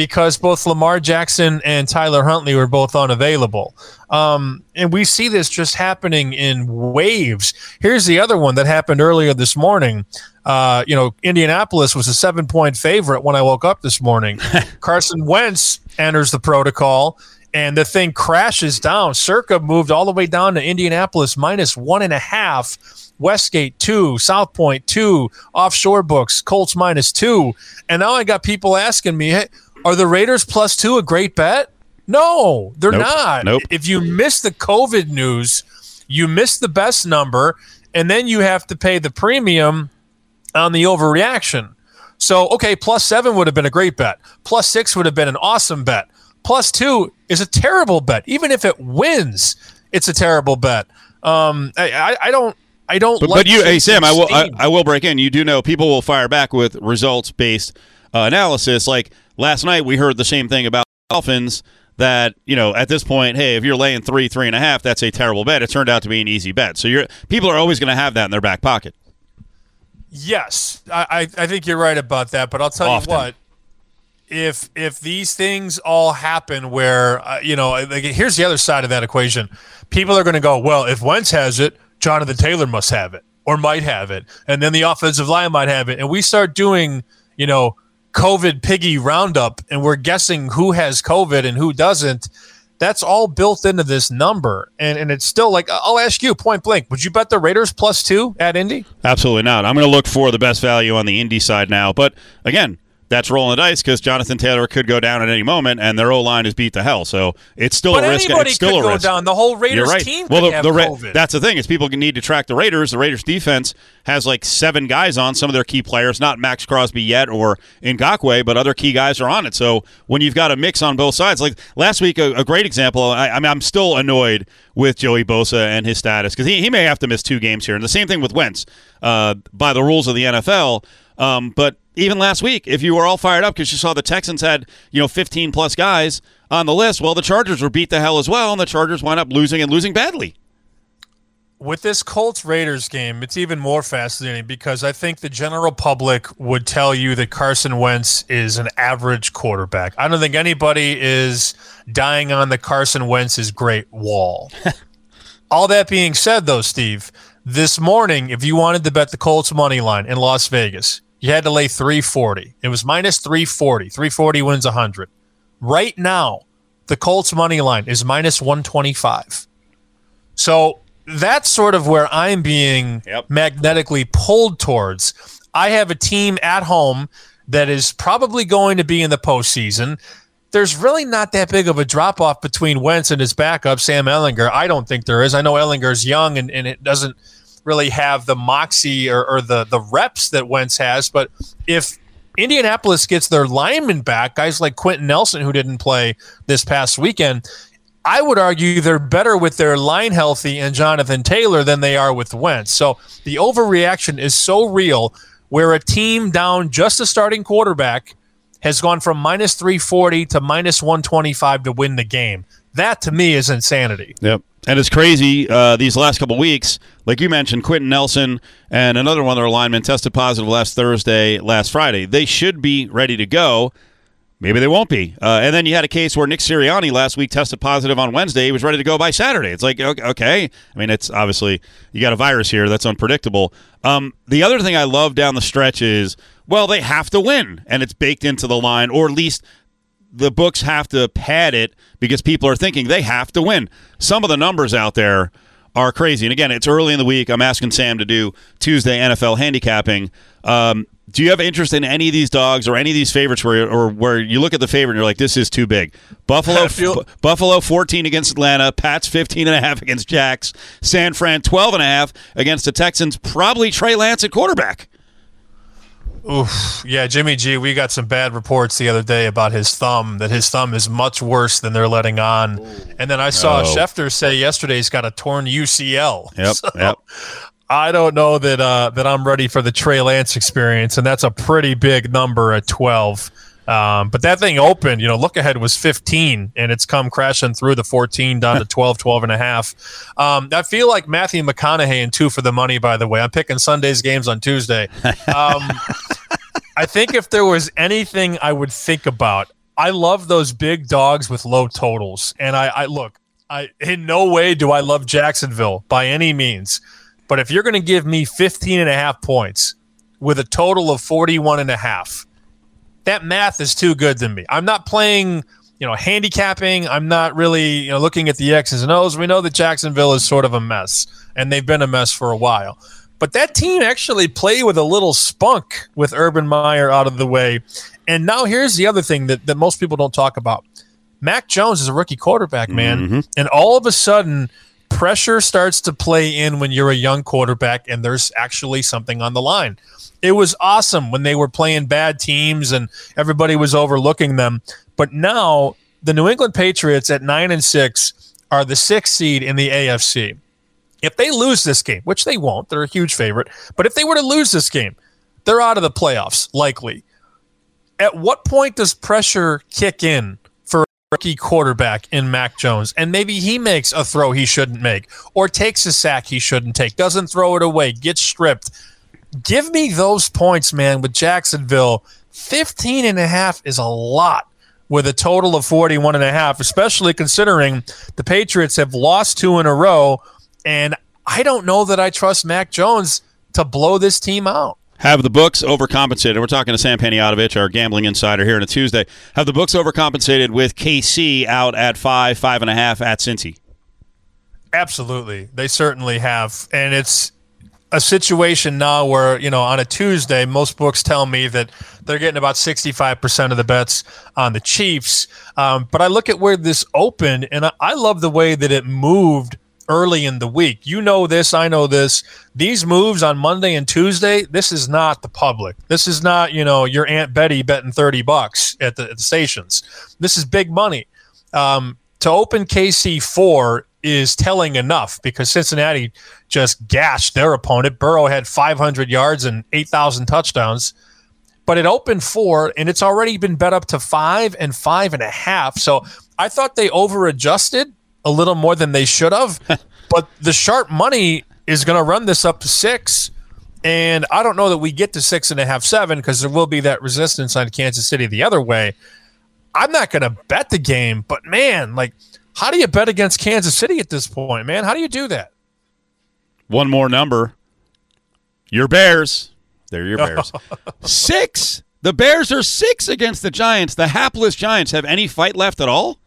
Because both Lamar Jackson and Tyler Huntley were both unavailable. Um, and we see this just happening in waves. Here's the other one that happened earlier this morning. Uh, you know, Indianapolis was a seven point favorite when I woke up this morning. Carson Wentz enters the protocol and the thing crashes down. Circa moved all the way down to Indianapolis minus one and a half. Westgate two, South Point two, offshore books, Colts minus two. And now I got people asking me, hey, are the Raiders plus two a great bet? No, they're Nope. not. Nope. If you miss the COVID news, you miss the best number, and then you have to pay the premium on the overreaction. So, okay, plus seven would have been a great bet. Plus six would have been an awesome bet. Plus two is a terrible bet. Even if it wins, it's a terrible bet. Um, I, I, I don't. I don't. But, like but you, hey Sam, I will I. I will break in. You do know people will fire back with results based uh, analysis. Like last night, we heard the same thing about Dolphins. That you know, at this point, hey, if you're laying three, three and a half, that's a terrible bet. It turned out to be an easy bet. So you're people are always going to have that in their back pocket. Yes, I, I think you're right about that. But I'll tell Often. you what: if if these things all happen, where uh, you know, like, here's the other side of that equation. People are going to go, well, if Wentz has it, Jonathan Taylor must have it, or might have it, and then the offensive line might have it, and we start doing, you know, COVID piggy roundup, and we're guessing who has COVID and who doesn't. That's all built into this number, and and it's still like I'll ask you point blank: Would you bet the Raiders plus two at Indy? Absolutely not. I'm to look for the best value on the Indy side now. But again, that's rolling the dice because Jonathan Taylor could go down at any moment, and their O line is beat to hell. So it's still But a risk. anybody It's still could a go risk. down. The whole Raiders You're right. team well, could the, the Ra- that's the thing is people need to track the Raiders. The Raiders defense has like seven guys on some of their key players, not Maxx Crosby yet or Ngakoue, but other key guys are on it. So when you've got a mix on both sides, like last week, a, a great example. I, I mean, I'm still annoyed with Joey Bosa and his status because he, he may have to miss two games here, and the same thing with Wentz uh, by the rules of the NFL. Um, but even last week, if you were all fired up because you saw the Texans had you know 15 plus guys on the list, well, the Chargers were beat to hell as well, and the Chargers wound up losing and losing badly. With this Colts Raiders game, it's even more fascinating because I think the general public would tell you that Carson Wentz is an average quarterback. I don't think anybody is dying on the Carson Wentz is great wall. All that being said, though, Steve, this morning, if you wanted to bet the Colts money line in Las Vegas, you had to lay 340. It was minus 340. 340 wins 100. Right now, the Colts money line is minus 125. So that's sort of where I'm being magnetically pulled towards. I have a team at home that is probably going to be in the postseason. There's really not that big of a drop off between Wentz and his backup, Sam Ehlinger. I don't think there is. I know Ehlinger's young and, and it doesn't really have the moxie or, or the, the reps that Wentz has. But if Indianapolis gets their linemen back, guys like Quenton Nelson, who didn't play this past weekend, I would argue they're better with their line healthy and Jonathan Taylor than they are with Wentz. So the overreaction is so real where a team down just a starting quarterback has gone from minus 340 to minus 125 to win the game. That to me is insanity. Yep. And it's crazy uh, these last couple weeks. Like you mentioned, Quenton Nelson and another one of their linemen tested positive last Thursday, last Friday. They should be ready to go. Maybe they won't be. Uh, and then you had a case where Nick Sirianni last week tested positive on Wednesday. He was ready to go by Saturday. It's like, okay. I mean, it's obviously, you got a virus here. That's unpredictable. Um, the other thing I love down the stretch is, well, they have to win, and it's baked into the line, or at least the books have to pad it because people are thinking they have to win. Some of the numbers out there are crazy. And again, it's early in the week. I'm asking Sam to do Tuesday NFL handicapping. Um, do you have interest in any of these dogs or any of these favorites where or where you look at the favorite and you're like, this is too big? Buffalo, feel- Bu- Buffalo 14 against Atlanta, Pats 15 and a half against Jacks, San Fran 12 and a half against the Texans. Probably Trey Lance at quarterback. Oof. Yeah, Jimmy G, we got some bad reports the other day about his thumb, that his thumb is much worse than they're letting on. And then I saw No. Schefter say yesterday he's got a torn UCL. Yep, So, yep. I don't know that uh, that I'm ready for the Trey Lance experience, and that's a pretty big number at 12. Um, but that thing opened, you know, look ahead was 15, and it's come crashing through the 14 down to 12, 12 and a half. Um, I feel like Matthew McConaughey and two for the money, by the way. I'm picking Sunday's games on Tuesday. Um, I think if there was anything I would think about, I love those big dogs with low totals. And I, I look, I in no way do I love Jacksonville by any means. But if you're going to give me 15 and a half points with a total of 41 and a half, that math is too good to me. I'm not playing, you know, handicapping. I'm not really, you know, looking at the X's and O's. We know that Jacksonville is sort of a mess, and they've been a mess for a while. But that team actually played with a little spunk with Urban Meyer out of the way. And now here's the other thing that, that most people don't talk about. Mac Jones is a rookie quarterback, man. Mm-hmm. And all of a sudden, pressure starts to play in when you're a young quarterback and there's actually something on the line. It was awesome when they were playing bad teams and everybody was overlooking them. But now the New England Patriots at 9 and 6 are the 6th seed in the AFC. If they lose this game, which they won't, they're a huge favorite, but if they were to lose this game, they're out of the playoffs likely. At what point does pressure kick in rookie quarterback in Mac Jones? And maybe he makes a throw he shouldn't make or takes a sack he shouldn't take, doesn't throw it away, gets stripped. Give me those points, man, with Jacksonville. 15 and a half is a lot with a total of 41 and a half, especially considering the Patriots have lost two in a row. And I don't know that I trust Mac Jones to blow this team out. Have the books overcompensated? We're talking to Sam Panayotovich, our gambling insider here on a Tuesday. Have the books overcompensated with KC out at five, five and a half at Cincy? Absolutely. They certainly have. And it's a situation now where, you know, on a Tuesday, most books tell me that they're getting about 65% of the bets on the Chiefs. Um, but I look at where this opened, and I, I love the way that it moved early in the week. You know this, I know this. These moves on Monday and Tuesday, this is not the public. This is not, you know, your Aunt Betty betting 30 bucks at the, at the stations. This is big money. Um, to open KC 4 is telling enough because Cincinnati just gashed their opponent. Burrow had 500 yards and 8,000 touchdowns, but it opened four and it's already been bet up to five and five and a half. So I thought they over adjusted a little more than they should have, but the sharp money is going to run this up to six. And I don't know that we get to six and a half, seven, because there will be that resistance on Kansas City the other way. I'm not going to bet the game, but man, like, how do you bet against Kansas City at this point, man? How do you do that? One more number. Your Bears. They're your Bears. six. The Bears are six against the Giants. The hapless Giants have any fight left at all?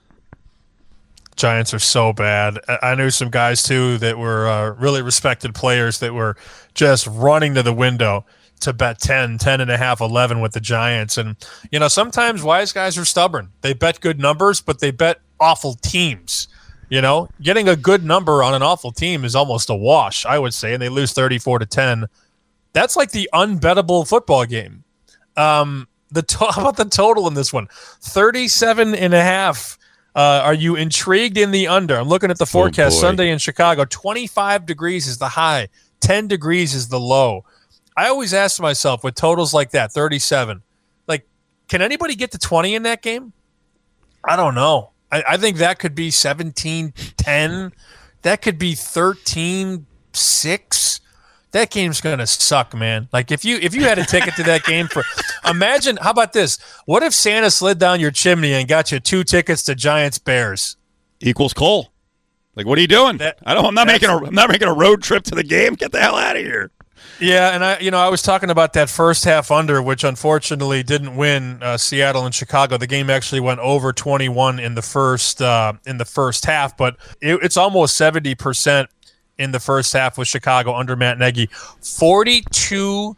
Giants are so bad. I knew some guys too that were uh, really respected players that were just running to the window to bet 10, 10 and a half, 11 with the Giants. And, you know, sometimes wise guys are stubborn. They bet good numbers, but they bet awful teams. You know, getting a good number on an awful team is almost a wash, I would say, and they lose 34 to 10. That's like the unbettable football game. Um, the to- how about the total in this one? 37 and a half. Uh, are you intrigued in the under? I'm looking at the forecast boy. Sunday in Chicago. 25 degrees is the high, 10 degrees is the low. I always ask myself with totals like that, 37, like, can anybody get to 20 in that game? I don't know. I, I think that could be 17 10. That could be 13 6. That game's gonna suck, man. Like if you if you had a ticket to that game for imagine how about this? What if Santa slid down your chimney and got you two tickets to Giants Bears? Equals Cole. Like, what are you doing? That- I don't. I'm not making a. I'm not making a road trip to the game. Get the hell out of here. Yeah, and I, you know, I was talking about that first half under, which unfortunately didn't win uh, Seattle and Chicago. The game actually went over 21 in the first uh, in the first half, but it, it's almost 70 percent in the first half with Chicago under Matt Nagy. 42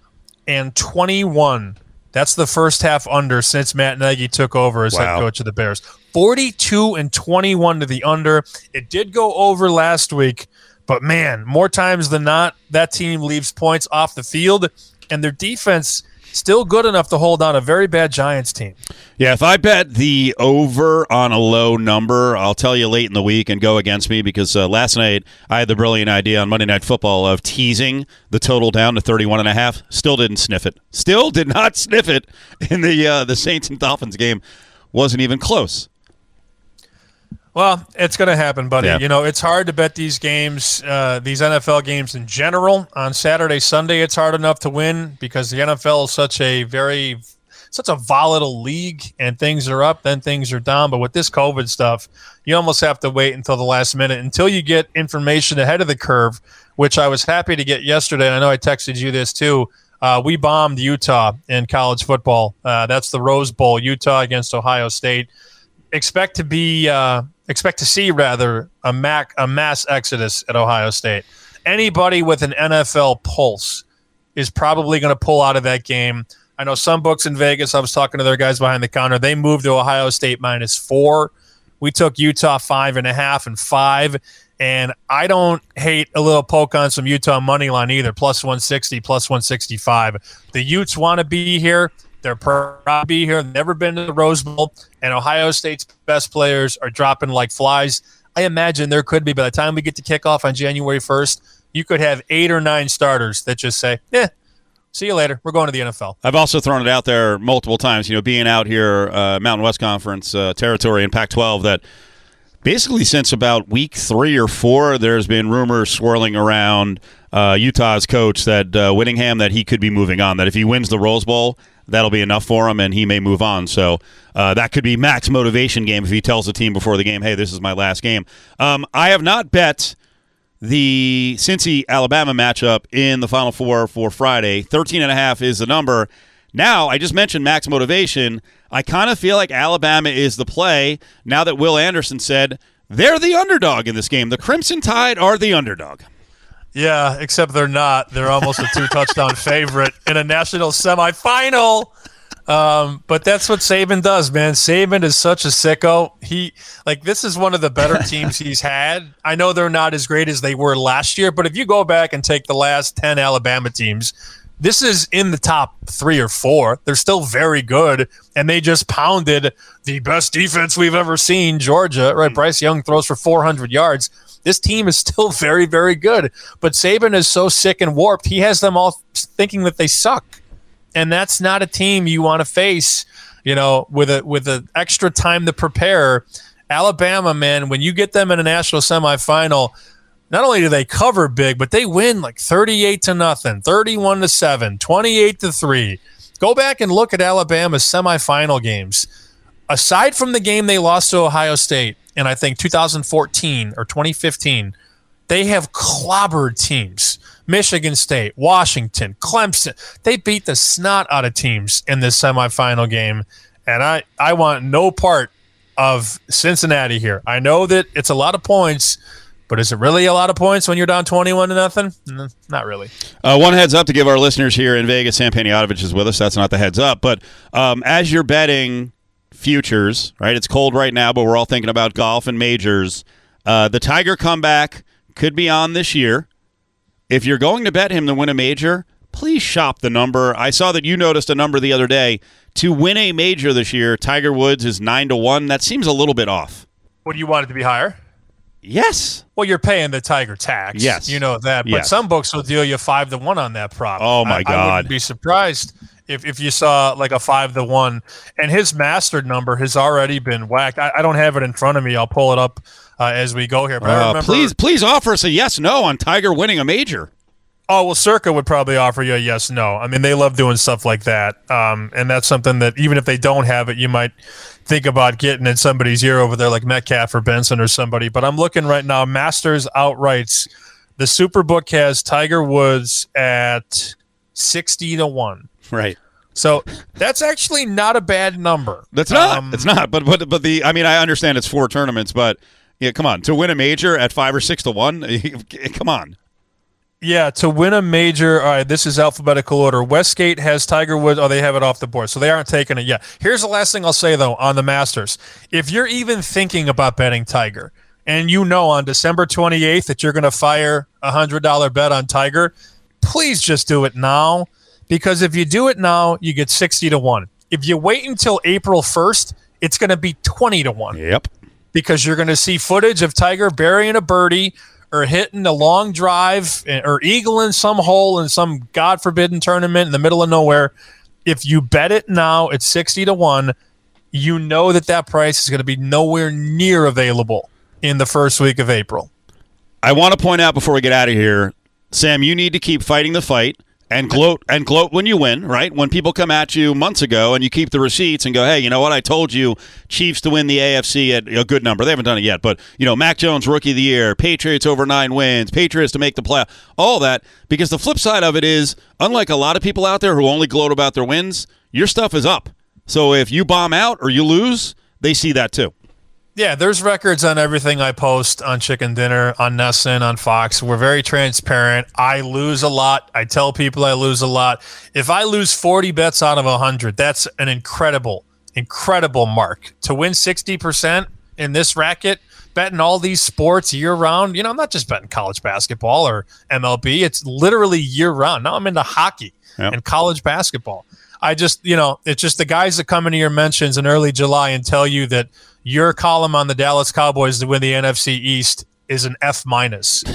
and 21. That's the first half under since Matt Nagy took over as head coach of the Bears. 42 and 21 to the under. It did go over last week, but man, more times than not, that team leaves points off the field, and their defense still good enough to hold on a very bad Giants team. Yeah, if I bet the over on a low number, I'll tell you late in the week and go against me because uh, last night I had the brilliant idea on Monday Night Football of teasing the total down to 31 and a half. Still didn't sniff it. Still did not sniff it in the uh, the Saints and Dolphins game. Wasn't even close. Well, it's going to happen, buddy. Yeah. You know, it's hard to bet these games, uh, these NFL games in general. On Saturday, Sunday, it's hard enough to win because the NFL is such a very such a volatile league, and things are up, then things are down. But with this COVID stuff, you almost have to wait until the last minute until you get information ahead of the curve, which I was happy to get yesterday. I know I texted you this too. Uh, we bombed Utah in college football. Uh, that's the Rose Bowl, Utah against Ohio State. Expect to be uh, expect to see rather a mac a mass exodus at Ohio State. Anybody with an NFL pulse is probably going to pull out of that game. I know some books in Vegas. I was talking to their guys behind the counter. They moved to Ohio State minus four. We took Utah five and a half and five. And I don't hate a little poke on some Utah money line either. Plus 160, plus 165. The Utes want to be here. They're proud to be here. Never been to the Rose Bowl. And Ohio State's best players are dropping like flies. I imagine there could be, by the time we get to kickoff on January 1st, you could have eight or nine starters that just say, "Yeah, see you later. We're going to the NFL." I've also thrown it out there multiple times. You know, being out here, uh, Mountain West Conference uh, territory in Pac-12, that basically since about week three or four, there's been rumors swirling around uh, Utah's coach that uh, Whittingham that he could be moving on. That if he wins the Rose Bowl, that'll be enough for him, and he may move on. So uh, that could be max motivation game if he tells the team before the game, "Hey, this is my last game." Um, I have not bet the Cincy Alabama matchup in the Final Four for Friday. 13 and a half is the number. Now, I just mentioned max motivation. I kind of feel like Alabama is the play now that Will Anderson said they're the underdog in this game. The Crimson Tide are the underdog. Yeah, except they're not. They're almost a two touchdown favorite in a national semifinal. Um, but that's what Saban does, man. Saban is such a sicko. He like this is one of the better teams he's had. I know they're not as great as they were last year, but if you go back and take the last ten Alabama teams, this is in the top three or four. They're still very good, and they just pounded the best defense we've ever seen, Georgia. Right? Hmm. Bryce Young throws for 400 yards. This team is still very, very good. But Saban is so sick and warped. He has them all thinking that they suck and that's not a team you want to face. You know, with a with an extra time to prepare. Alabama, man, when you get them in a national semifinal, not only do they cover big, but they win like 38 to nothing, 31 to 7, 28 to 3. Go back and look at Alabama's semifinal games. Aside from the game they lost to Ohio State in I think 2014 or 2015, they have clobbered teams. Michigan State, Washington, Clemson. They beat the snot out of teams in this semifinal game. And I, I want no part of Cincinnati here. I know that it's a lot of points, but is it really a lot of points when you're down 21 to nothing? Not really. Uh, one heads up to give our listeners here in Vegas. Sam Panayotovich is with us. That's not the heads up. But um, as you're betting futures, right? It's cold right now, but we're all thinking about golf and majors. Uh, the Tiger comeback could be on this year. If you're going to bet him to win a major, please shop the number. I saw that you noticed a number the other day. To win a major this year, Tiger Woods is 9 to 1. That seems a little bit off. What do you want it to be higher? Yes. Well, you're paying the Tiger tax. Yes. You know that. But Yes. some books will deal you 5 to 1 on that prop. Oh, my I- I wouldn't be surprised if, if you saw like a 5 to 1. And his mastered number has already been whacked. I, I don't have it in front of me. I'll pull it up uh, as we go here. But Uh, remember, please, please offer us a yes no on Tiger winning a major. Oh well, Circa would probably offer you a yes no. I mean, they love doing stuff like that, um, and that's something that even if they don't have it, you might think about getting in somebody's ear over there, like Metcalf or Benson or somebody. But I'm looking right now, Masters outrights. The Superbook has Tiger Woods at sixty to one. Right. So that's actually not a bad number. That's not. Um, it's not. But but but the. I mean, I understand it's four tournaments, but yeah, come on. To win a major at five or six to one, come on. Yeah, to win a major. All right, this is alphabetical order. Westgate has Tiger Woods. Oh, they have it off the board, so they aren't taking it yet. Here's the last thing I'll say though on the Masters: if you're even thinking about betting Tiger, and you know on December 28th that you're going to fire a hundred dollar bet on Tiger, please just do it now, because if you do it now, you get sixty to one. If you wait until April 1st, it's going to be twenty to one Yep. because you're going to see footage of Tiger burying a birdie or hitting a long drive eh, or eagling some hole in some God forbidden tournament in the middle of nowhere. If you bet it now at 60 to 1, you know that that price is going to be nowhere near available in the first week of April. I want to point out before we get out of here, Sam, you need to keep fighting the fight and gloat and gloat when you win, right? When people come at you months ago and you keep the receipts and go, "Hey, you know what? I told you Chiefs to win the AFC at a good number. They haven't done it yet, but you know, Mac Jones rookie of the year, Patriots over 9 wins, Patriots to make the play, all that because the flip side of it is unlike a lot of people out there who only gloat about their wins, your stuff is up. So if you bomb out or you lose, they see that too. Yeah, there's records on everything I post on Chicken Dinner, on VSiN, on Fox. We're very transparent. I lose a lot. I tell people I lose a lot. If I lose 40 bets out of 100, that's an incredible, incredible mark. To win 60% in this racket, betting all these sports year round, you know, I'm not just betting college basketball or MLB, it's literally year round. Now I'm into hockey Yep. and college basketball. I just, you know, it's just the guys that come into your mentions in early July and tell you that your column on the Dallas Cowboys to win the NFC East is an F minus.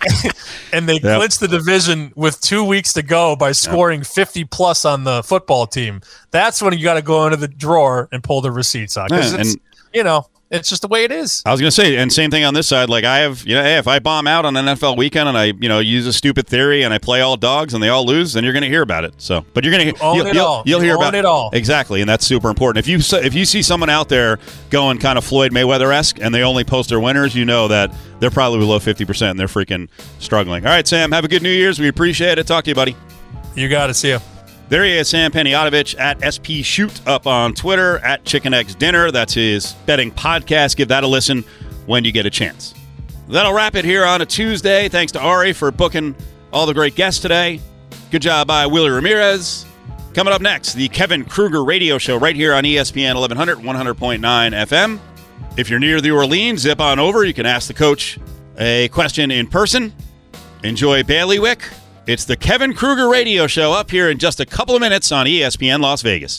and they Yep. clinched the division with two weeks to go by scoring 50 plus on the football team. That's when you got to go into the drawer and pull the receipts out. Yeah, it's, and- you know, it's just the way it is. I was going to say, and same thing on this side. Like I have, you know, hey, if I bomb out on an NFL weekend and I, you know, use a stupid theory and I play all dogs and they all lose, then you're going to hear about it. So, but you're going to own you'll, it you'll, all. you'll You hear about it all. exactly, and that's super important. If you if you see someone out there going kind of Floyd Mayweather esque and they only post their winners, you know that they're probably below fifty percent and they're freaking struggling. All right, Sam, have a good New Year's. We appreciate it. Talk to you, buddy. You got to see you. There he is, Sam Panayotovich at SP Shoot up on Twitter at Chicken Eggs Dinner. That's his betting podcast. Give that a listen when you get a chance. That'll wrap it here on a Tuesday. Thanks to Ari for booking all the great guests today. Good job by Willie Ramirez. Coming up next, the Kevin Kruger radio show right here on ESPN 1100, 100.9 FM. If you're near the Orleans, zip on over. You can ask the coach a question in person. Enjoy Bailiwick. It's the Kevin Kruger radio show up here in just a couple of minutes on ESPN Las Vegas.